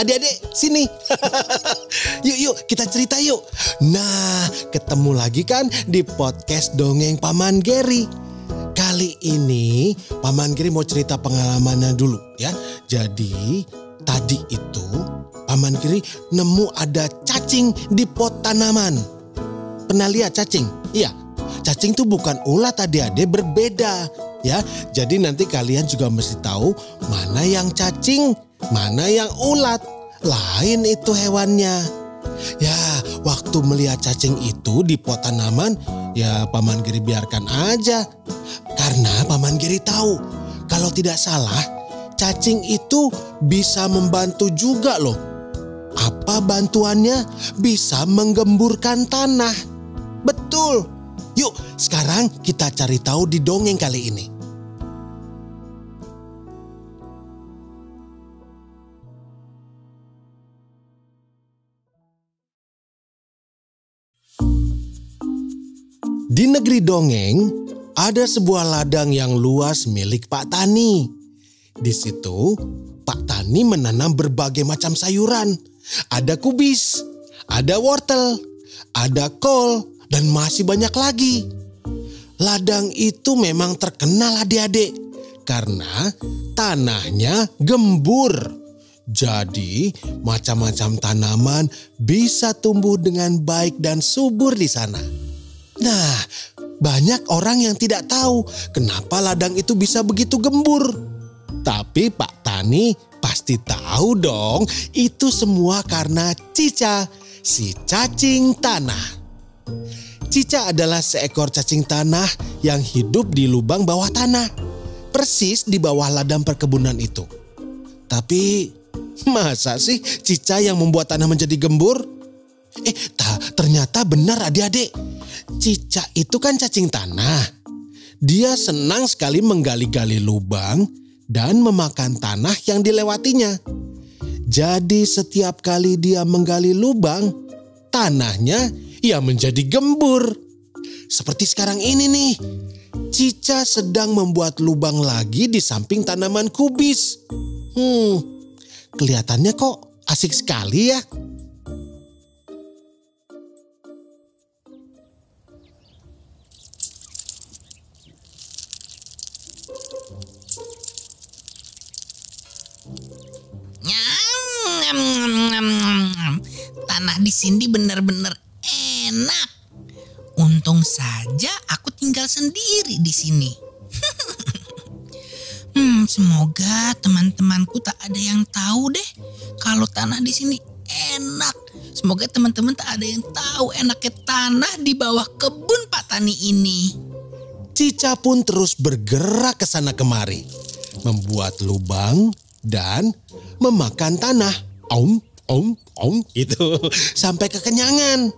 Adik-adik, sini. yuk, yuk, kita cerita yuk. Nah, ketemu lagi kan di podcast Dongeng Paman Geri. Kali ini Paman Geri mau cerita pengalamannya dulu ya. Jadi, tadi itu Paman Geri nemu ada cacing di pot tanaman. Pernah lihat cacing? Iya, cacing itu bukan ulat adik-adik berbeda ya. Jadi nanti kalian juga mesti tahu mana yang cacing, mana yang ulat. Lain itu hewannya. Ya, waktu melihat cacing itu di pot tanaman, ya Paman Giri biarkan aja. Karena Paman Giri tahu, kalau tidak salah, cacing itu bisa membantu juga loh. Apa bantuannya? Bisa menggemburkan tanah. Betul. Yuk, sekarang kita cari tahu di dongeng kali ini. Di negeri dongeng, ada sebuah ladang yang luas milik Pak Tani. Di situ, Pak Tani menanam berbagai macam sayuran. Ada kubis, ada wortel, ada kol, dan masih banyak lagi. Ladang itu memang terkenal adik-adik karena tanahnya gembur. Jadi, macam-macam tanaman bisa tumbuh dengan baik dan subur di sana. Nah, banyak orang yang tidak tahu kenapa ladang itu bisa begitu gembur. Tapi Pak Tani pasti tahu dong, itu semua karena Cica, si cacing tanah. Cica adalah seekor cacing tanah yang hidup di lubang bawah tanah. Persis di bawah ladang perkebunan itu. Tapi masa sih Cica yang membuat tanah menjadi gembur? Eh, ta, ternyata benar adik-adik. Cica itu kan cacing tanah. Dia senang sekali menggali-gali lubang dan memakan tanah yang dilewatinya. Jadi setiap kali dia menggali lubang, tanahnya ya menjadi gembur. Seperti sekarang ini nih. Cica sedang membuat lubang lagi di samping tanaman kubis. Hmm, kelihatannya kok asik sekali ya. Tanah di sini benar-benar enak. Untung saja aku tinggal sendiri di sini. hmm, semoga teman-temanku tak ada yang tahu deh kalau tanah di sini enak. Semoga teman-teman tak ada yang tahu enaknya tanah di bawah kebun Pak Tani ini. Cica pun terus bergerak ke sana kemari, membuat lubang dan memakan tanah. Om, om, om, itu sampai kekenyangan.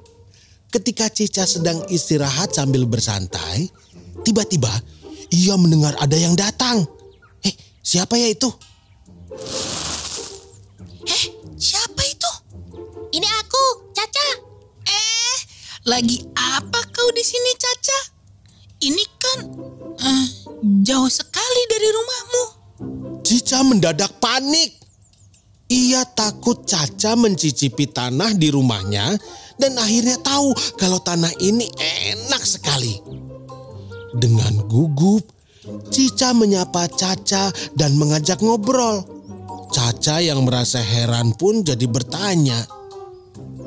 Ketika Cica sedang istirahat sambil bersantai, tiba-tiba ia mendengar ada yang datang. Eh, siapa ya itu? Eh, siapa itu? Ini aku, Caca. Eh, lagi apa kau di sini, Caca? Ini kan eh, jauh sekali dari rumahmu. Cica mendadak panik. Ia takut Caca mencicipi tanah di rumahnya dan akhirnya tahu kalau tanah ini enak sekali. Dengan gugup, Cica menyapa Caca dan mengajak ngobrol. Caca yang merasa heran pun jadi bertanya.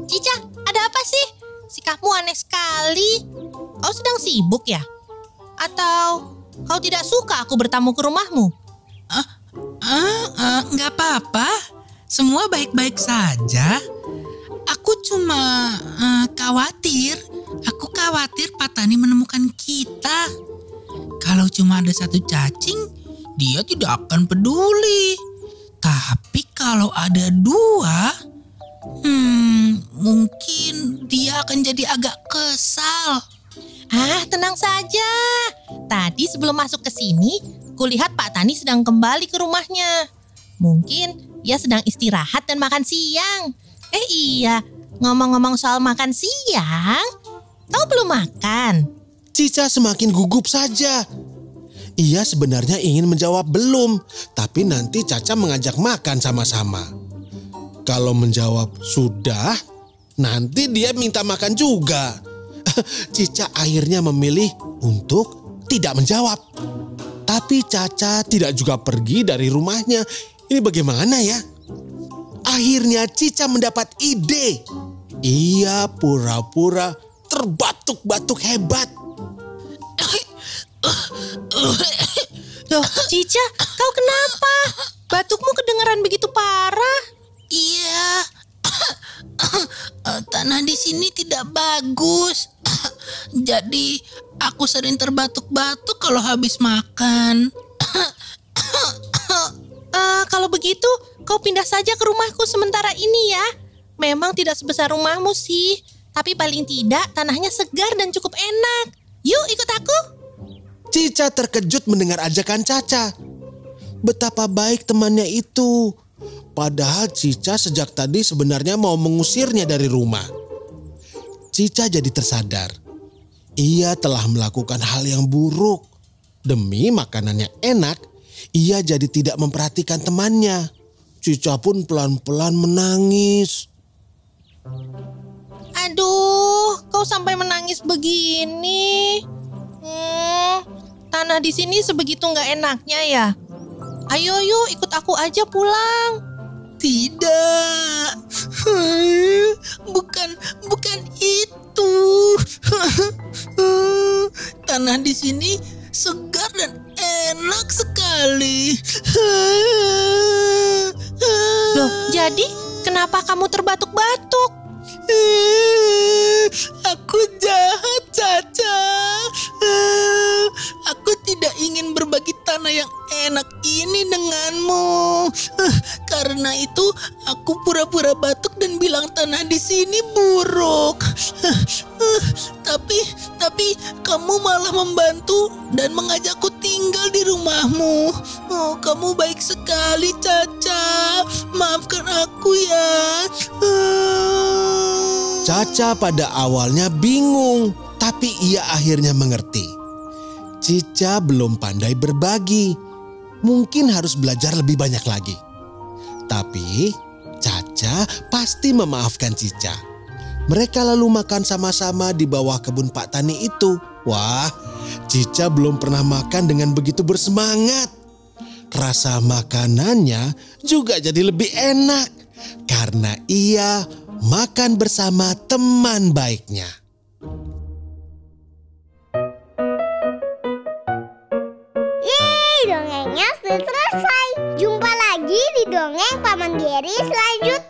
Cica, ada apa sih? Sikapmu aneh sekali. Kau sedang sibuk ya? Atau kau tidak suka aku bertamu ke rumahmu? Ah, ah, nggak apa-apa. Semua baik-baik saja. Aku cuma eh, khawatir. Aku khawatir Pak Tani menemukan kita. Kalau cuma ada satu cacing, dia tidak akan peduli. kalau ada dua, hmm, mungkin dia akan jadi agak kesal. Ah, tenang saja. Tadi sebelum masuk ke sini, kulihat Pak Tani sedang kembali ke rumahnya. Mungkin dia sedang istirahat dan makan siang. Eh iya, ngomong-ngomong soal makan siang, kau belum makan? Cica semakin gugup saja. Ia sebenarnya ingin menjawab belum, tapi nanti Caca mengajak makan sama-sama. Kalau menjawab sudah, nanti dia minta makan juga. Cica akhirnya memilih untuk tidak menjawab. Tapi Caca tidak juga pergi dari rumahnya. Ini bagaimana ya? Akhirnya Cica mendapat ide. Ia pura-pura terbatuk-batuk hebat. Loh, Cica, kau kenapa? Batukmu kedengaran begitu parah. Iya, Eh, tanah di sini tidak bagus. Jadi aku sering terbatuk-batuk kalau habis makan. Eh, kalau begitu, kau pindah saja ke rumahku sementara ini ya. Memang tidak sebesar rumahmu sih, tapi paling tidak tanahnya segar dan cukup enak. Yuk ikut aku. Cica terkejut mendengar ajakan Caca. Betapa baik temannya itu. Padahal Cica sejak tadi sebenarnya mau mengusirnya dari rumah. Cica jadi tersadar. Ia telah melakukan hal yang buruk. Demi makanannya enak, ia jadi tidak memperhatikan temannya. Cica pun pelan-pelan menangis. Aduh, kau sampai menangis begini. Hmm, tanah di sini sebegitu nggak enaknya ya. Ayo yuk ikut aku aja pulang. Tidak, terbatuk-batuk? Aku jahat, Caca. Aku tidak ingin berbagi tanah yang enak ini denganmu. Karena itu, aku pura-pura batuk dan bilang tanah di sini buruk. Tapi, tapi kamu malah membantu dan mengajakku tinggal di rumahmu. Oh, kamu baik sekali, Caca. Maafkan aku ya. Caca pada awalnya bingung, tapi ia akhirnya mengerti. Cica belum pandai berbagi. Mungkin harus belajar lebih banyak lagi. Tapi Caca pasti memaafkan Cica. Mereka lalu makan sama-sama di bawah kebun Pak Tani itu. Wah, Cica belum pernah makan dengan begitu bersemangat. Rasa makanannya juga jadi lebih enak karena ia makan bersama teman baiknya. Yeay, dongengnya sudah selesai. Jumpa lagi di dongeng Paman Geri selanjutnya.